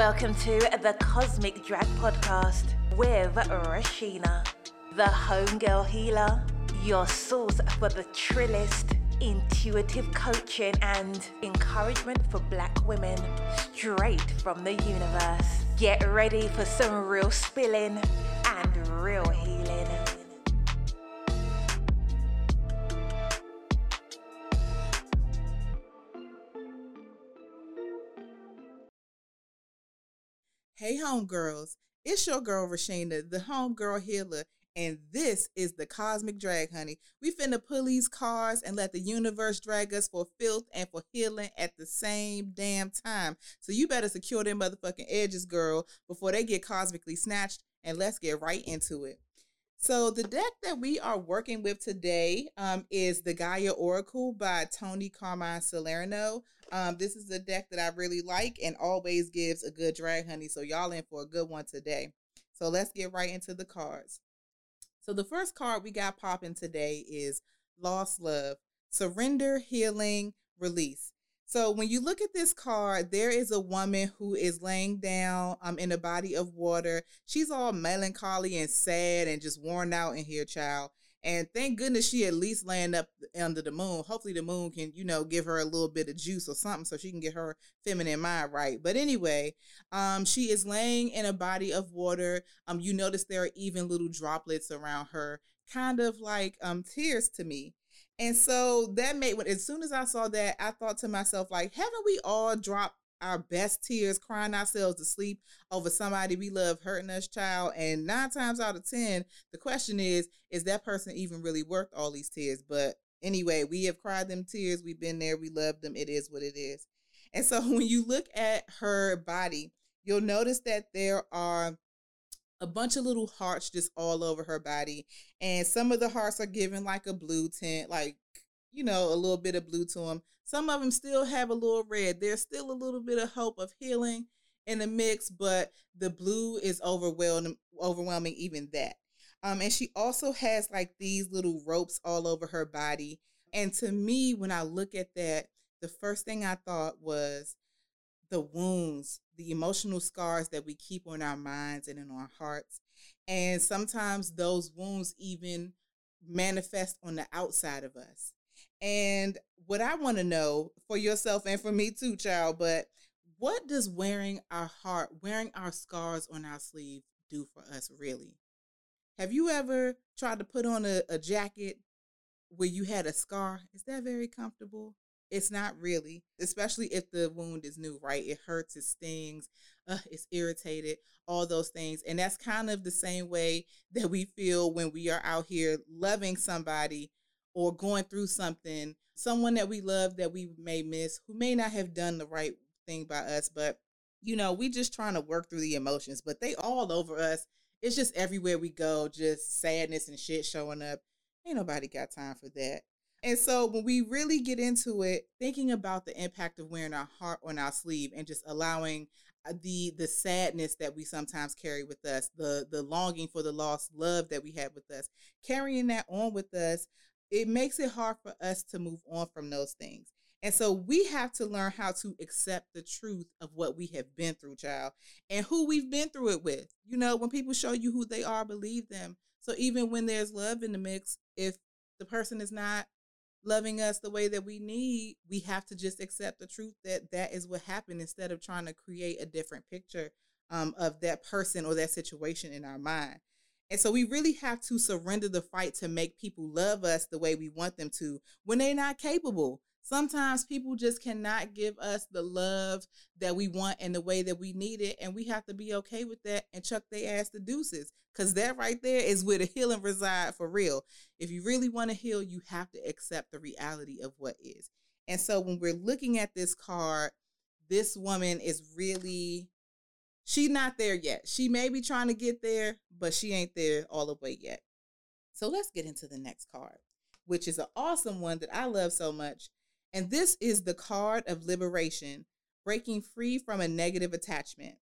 Welcome to the Cosmic Drag Podcast with Reshena, the homegirl healer, your source for the trillest, intuitive coaching and encouragement for black women straight from the universe. Get ready for some real spilling and real healing. Hey, homegirls. It's your girl, Reshena, the homegirl healer, and this is the Cosmic Drag, honey. We finna pull these cars and let the universe drag us for filth and for healing at the same damn time. So you better secure them motherfucking edges, girl, before they get cosmically snatched, and let's get right into it. So the deck that we are working with today um, is the Gaia Oracle by Toni Carmine Salerno. Um, this is a deck that I really like and always gives a good drag, honey. So y'all in for a good one today. So let's get right into the cards. So the first card we got popping today is Lost Love, Surrender, Healing, Release. So when you look at this card, there is a woman who is laying down um in a body of water. She's all melancholy and sad and just worn out in here, child. And thank goodness she at least laying up under the moon. Hopefully the moon can, you know, give her a little bit of juice or something so she can get her feminine mind right. But anyway, um, she is laying in a body of water. Um, you notice there are even little droplets around her, kind of like um tears to me. And so that made when as soon as I saw that, I thought to myself, like, haven't we all dropped our best tears, crying ourselves to sleep over somebody we love hurting us, child? And nine times out of ten, the question is, is that person even really worth all these tears? But anyway, we have cried them tears. We've been there. We love them. It is what it is. And so when you look at her body, you'll notice that there are a bunch of little hearts just all over her body. And some of the hearts are given like a blue tint, like, you know, a little bit of blue to them. Some of them still have a little red. There's still a little bit of hope of healing in the mix, but the blue is overwhelming, overwhelming even that. Um, and she also has like these little ropes all over her body. And to me, when I look at that, the first thing I thought was the wounds, the emotional scars that we keep on our minds and in our hearts. And sometimes those wounds even manifest on the outside of us. And what I want to know for yourself and for me too, child, but what does wearing our heart, wearing our scars on our sleeve do for us really? Have you ever tried to put on a, a jacket where you had a scar? Is that very comfortable? It's not really, especially if the wound is new, right? It hurts, it stings, uh, it's irritated, all those things. And that's kind of the same way that we feel when we are out here loving somebody or going through something, someone that we love that we may miss, who may not have done the right thing by us, but you know, we just trying to work through the emotions, but they all over us. It's just everywhere we go, just sadness and shit showing up. Ain't nobody got time for that. And so when we really get into it, thinking about the impact of wearing our heart on our sleeve and just allowing uh, the the sadness that we sometimes carry with us, the the longing for the lost love that we have with us, carrying that on with us, it makes it hard for us to move on from those things. And so we have to learn how to accept the truth of what we have been through, child, and who we've been through it with. You know, when people show you who they are, believe them. So even when there's love in the mix, if the person is not loving us the way that we need, we have to just accept the truth that that is what happened instead of trying to create a different picture um, of that person or that situation in our mind. And so we really have to surrender the fight to make people love us the way we want them to when they're not capable. Sometimes people just cannot give us the love that we want and the way that we need it. And we have to be okay with that and chuck their ass the deuces. Cause that right there is where the healing reside for real. If you really want to heal, you have to accept the reality of what is. And so when we're looking at this card, this woman is really she's not there yet. She may be trying to get there, but she ain't there all the way yet. So let's get into the next card, which is an awesome one that I love so much. And this is the card of liberation, breaking free from a negative attachment.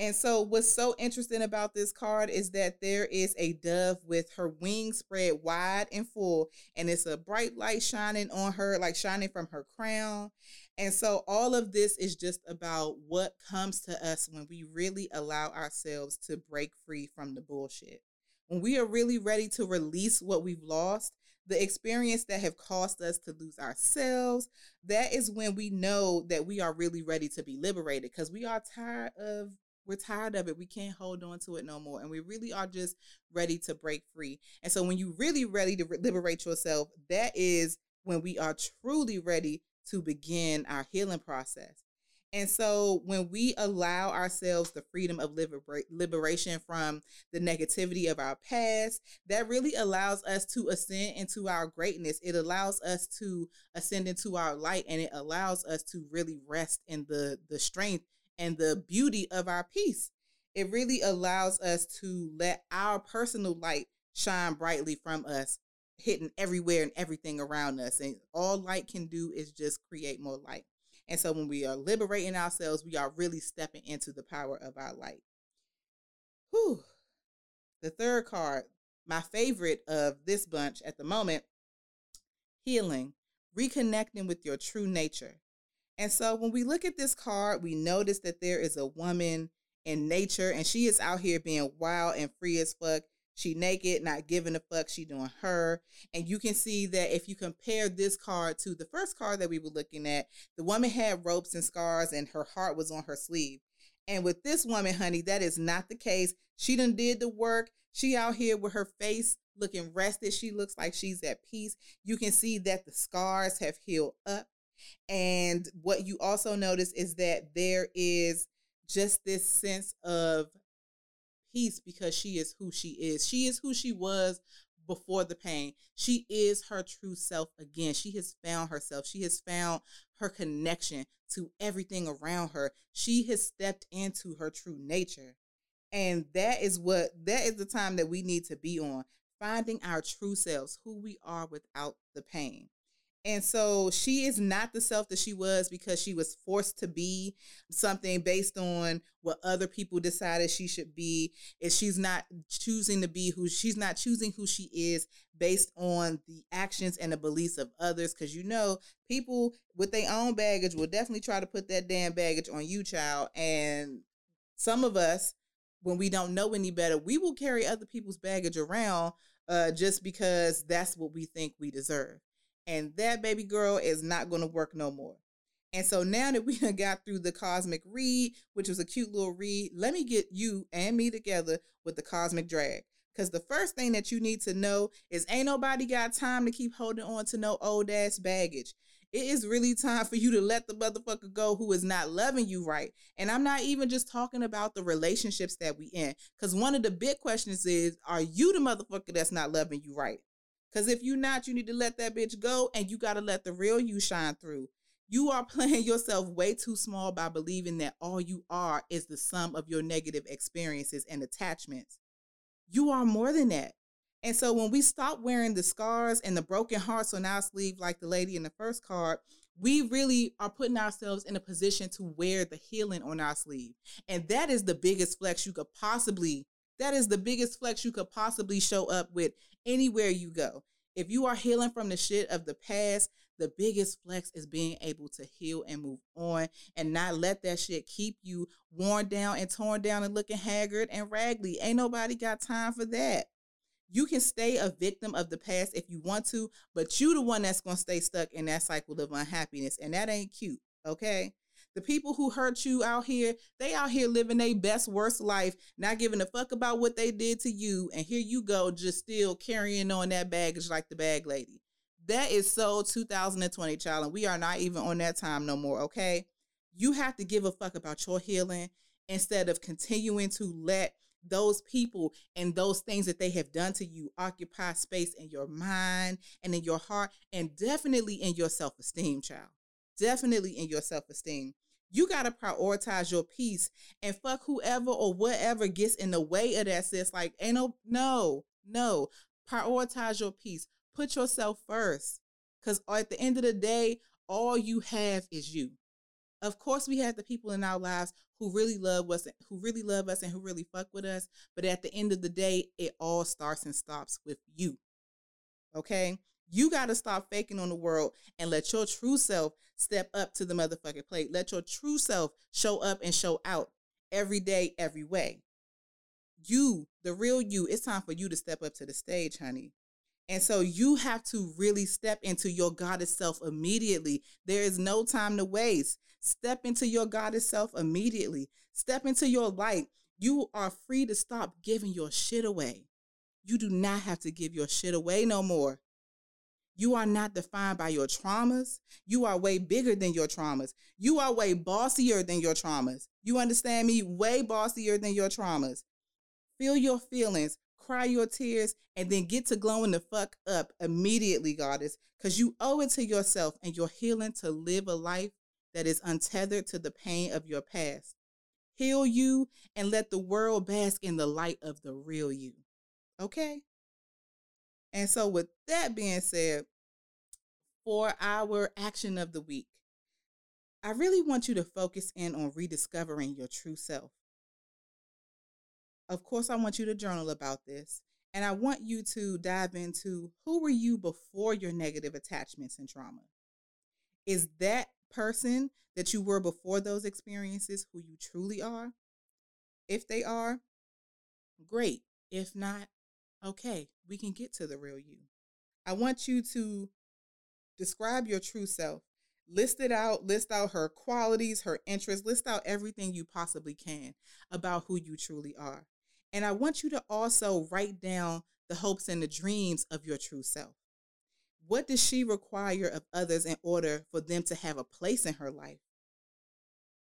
And so, what's so interesting about this card is that there is a dove with her wings spread wide and full, and it's a bright light shining on her, like shining from her crown. And so, all of this is just about what comes to us when we really allow ourselves to break free from the bullshit. When we are really ready to release what we've lost, the experience that have caused us to lose ourselves, that is when we know that we are really ready to be liberated because we are tired of we're tired of it. We can't hold on to it no more. And we really are just ready to break free. And so when you're really ready to liberate yourself, that is when we are truly ready to begin our healing process. And so when we allow ourselves the freedom of liber- liberation from the negativity of our past, that really allows us to ascend into our greatness. It allows us to ascend into our light and it allows us to really rest in the the strength and the beauty of our peace. It really allows us to let our personal light shine brightly from us, hitting everywhere and everything around us. And all light can do is just create more light. And so when we are liberating ourselves, we are really stepping into the power of our light. Whew. The third card, my favorite of this bunch at the moment, healing, reconnecting with your true nature. And so when we look at this card, we notice that there is a woman in nature and she is out here being wild and free as fuck. She naked, not giving a fuck. She doing her. And you can see that if you compare this card to the first card that we were looking at, the woman had ropes and scars and her heart was on her sleeve. And with this woman, honey, that is not the case. She done did the work. She out here with her face looking rested. She looks like she's at peace. You can see that the scars have healed up. And what you also notice is that there is just this sense of peace because she is who she is. She is who she was before the pain. She is her true self again. She has found herself. She has found her connection to everything around her. She has stepped into her true nature. And that is what that is the time that we need to be on, finding our true selves, who we are without the pain. And so she is not the self that she was because she was forced to be something based on what other people decided she should be. And she's not choosing to be who she's not choosing who she is based on the actions and the beliefs of others. Cause you know, people with their own baggage will definitely try to put that damn baggage on you, child. And some of us, when we don't know any better, we will carry other people's baggage around uh, just because that's what we think we deserve and that baby girl is not going to work no more. And so now that we got through the cosmic read, which was a cute little read, let me get you and me together with the cosmic drag. Because the first thing that you need to know is ain't nobody got time to keep holding on to no old ass baggage. It is really time for you to let the motherfucker go who is not loving you right. And I'm not even just talking about the relationships that we in. Because one of the big questions is, are you the motherfucker that's not loving you right? Because if you're not, you need to let that bitch go and you got to let the real you shine through. You are playing yourself way too small by believing that all you are is the sum of your negative experiences and attachments. You are more than that. And so when we stop wearing the scars and the broken hearts on our sleeve, like the lady in the first card, we really are putting ourselves in a position to wear the healing on our sleeve. And that is the biggest flex you could possibly, that is the biggest flex you could possibly show up with anywhere you go. If you are healing from the shit of the past, the biggest flex is being able to heal and move on and not let that shit keep you worn down and torn down and looking haggard and raggedy. Ain't nobody got time for that. You can stay a victim of the past if you want to, but you the one that's gonna stay stuck in that cycle of unhappiness, and that ain't cute. Okay. The people who hurt you out here, they out here living their best, worst life, not giving a fuck about what they did to you. And here you go, just still carrying on that baggage like the bag lady. That is so 2020, child. And we are not even on that time no more, okay? You have to give a fuck about your healing instead of continuing to let those people and those things that they have done to you occupy space in your mind and in your heart and definitely in your self-esteem child definitely in your self-esteem. You got to prioritize your peace and fuck whoever or whatever gets in the way of that sis. Like ain't no no no. Prioritize your peace. Put yourself first. Because at the end of the day all you have is you. Of course, we have the people in our lives who really love us, who really love us, and who really fuck with us. But at the end of the day, it all starts and stops with you. Okay, you got to stop faking on the world and let your true self step up to the motherfucking plate. Let your true self show up and show out every day, every way. You, the real you, it's time for you to step up to the stage, honey. And so you have to really step into your goddess self immediately. There is no time to waste. Step into your goddess self immediately. Step into your light. You are free to stop giving your shit away. You do not have to give your shit away no more. You are not defined by your traumas. You are way bigger than your traumas. You are way bossier than your traumas. You understand me? Way bossier than your traumas. Feel your feelings cry your tears, and then get to glowing the fuck up immediately, goddess, because you owe it to yourself and your healing to live a life that is untethered to the pain of your past. Heal you and let the world bask in the light of the real you. Okay? And so, with that being said, for our action of the week, I really want you to focus in on rediscovering your true self. Of course, I want you to journal about this. And I want you to dive into who were you before your negative attachments and trauma? Is that person that you were before those experiences who you truly are? If they are, great. If not, okay, we can get to the real you. I want you to describe your true self. List it out, list out her qualities, her interests, list out everything you possibly can about who you truly are. And I want you to also write down the hopes and the dreams of your true self. What does she require of others in order for them to have a place in her life?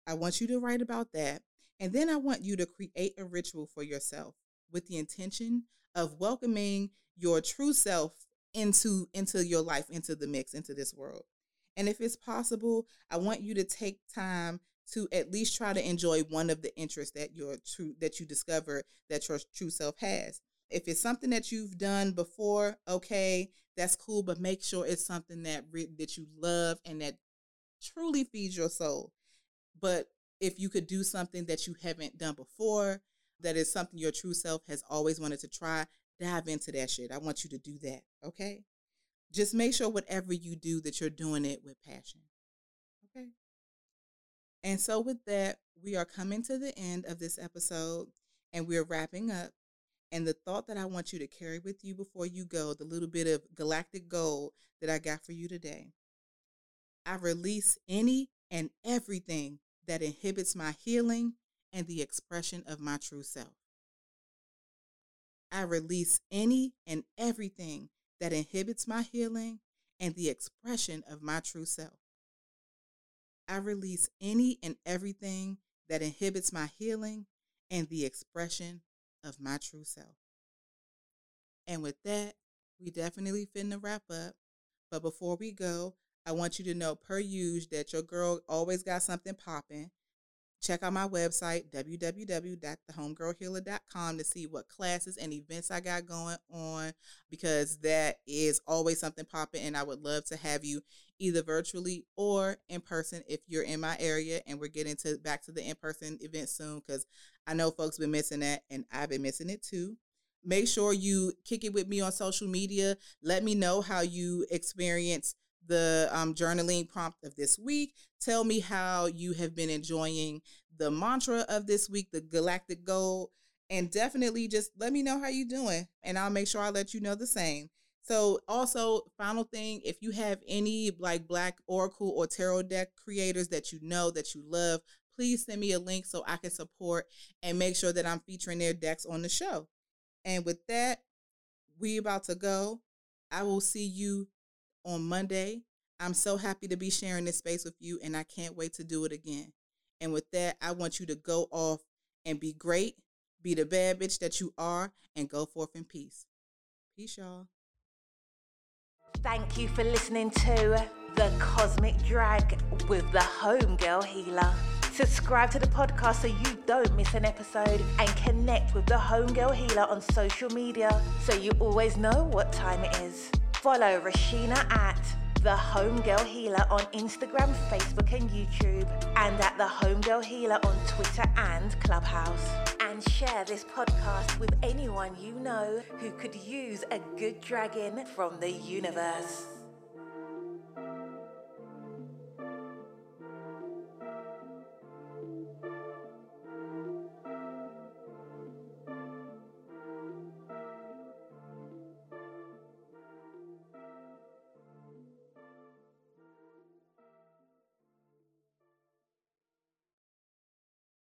I want you to write about that. And then I want you to create a ritual for yourself with the intention of welcoming your true self into into your life, into the mix, into this world. And if it's possible, I want you to take time to at least try to enjoy one of the interests that your true that you discover that your true self has. If it's something that you've done before, okay, that's cool, but make sure it's something that re- that you love and that truly feeds your soul. But if you could do something that you haven't done before, that is something your true self has always wanted to try, dive into that shit. I want you to do that, okay? Just make sure whatever you do that you're doing it with passion. Okay? And so, with that, we are coming to the end of this episode and we're wrapping up. And the thought that I want you to carry with you before you go, the little bit of galactic gold that I got for you today. I release any and everything that inhibits my healing and the expression of my true self. I release any and everything that inhibits my healing and the expression of my true self. I release any and everything that inhibits my healing and the expression of my true self. And with that, we definitely finna wrap up. But before we go, I want you to know per usual that your girl always got something popping check out my website, www.thehomegirlhealer.com, to see what classes and events I got going on because that is always something popping. And I would love to have you either virtually or in person if you're in my area. And we're getting to back to the in person event soon because I know folks been missing that and I've been missing it too. Make sure you kick it with me on social media. Let me know how you experience the um, journaling prompt of this week. Tell me how you have been enjoying the mantra of this week, the galactic goal, and definitely just let me know how you're doing, and I'll make sure I let you know the same. So, also, final thing, if you have any like Black Oracle or Tarot deck creators that you know that you love, please send me a link so I can support and make sure that I'm featuring their decks on the show. And with that, we about to go. I will see you on Monday. I'm so happy to be sharing this space with you, and I can't wait to do it again. And with that, I want you to go off and be great, be the bad bitch that you are, and go forth in peace. Peace, y'all. Thank you for listening to The Cosmic Drag with the Homegirl Healer. Subscribe to the podcast so you don't miss an episode and connect with the Homegirl Healer on social media so you always know what time it is. Follow Reshena at The Homegirl Healer on Instagram, Facebook, and YouTube, and at The Homegirl Healer on Twitter and Clubhouse. And share this podcast with anyone you know who could use a good dragon from the universe.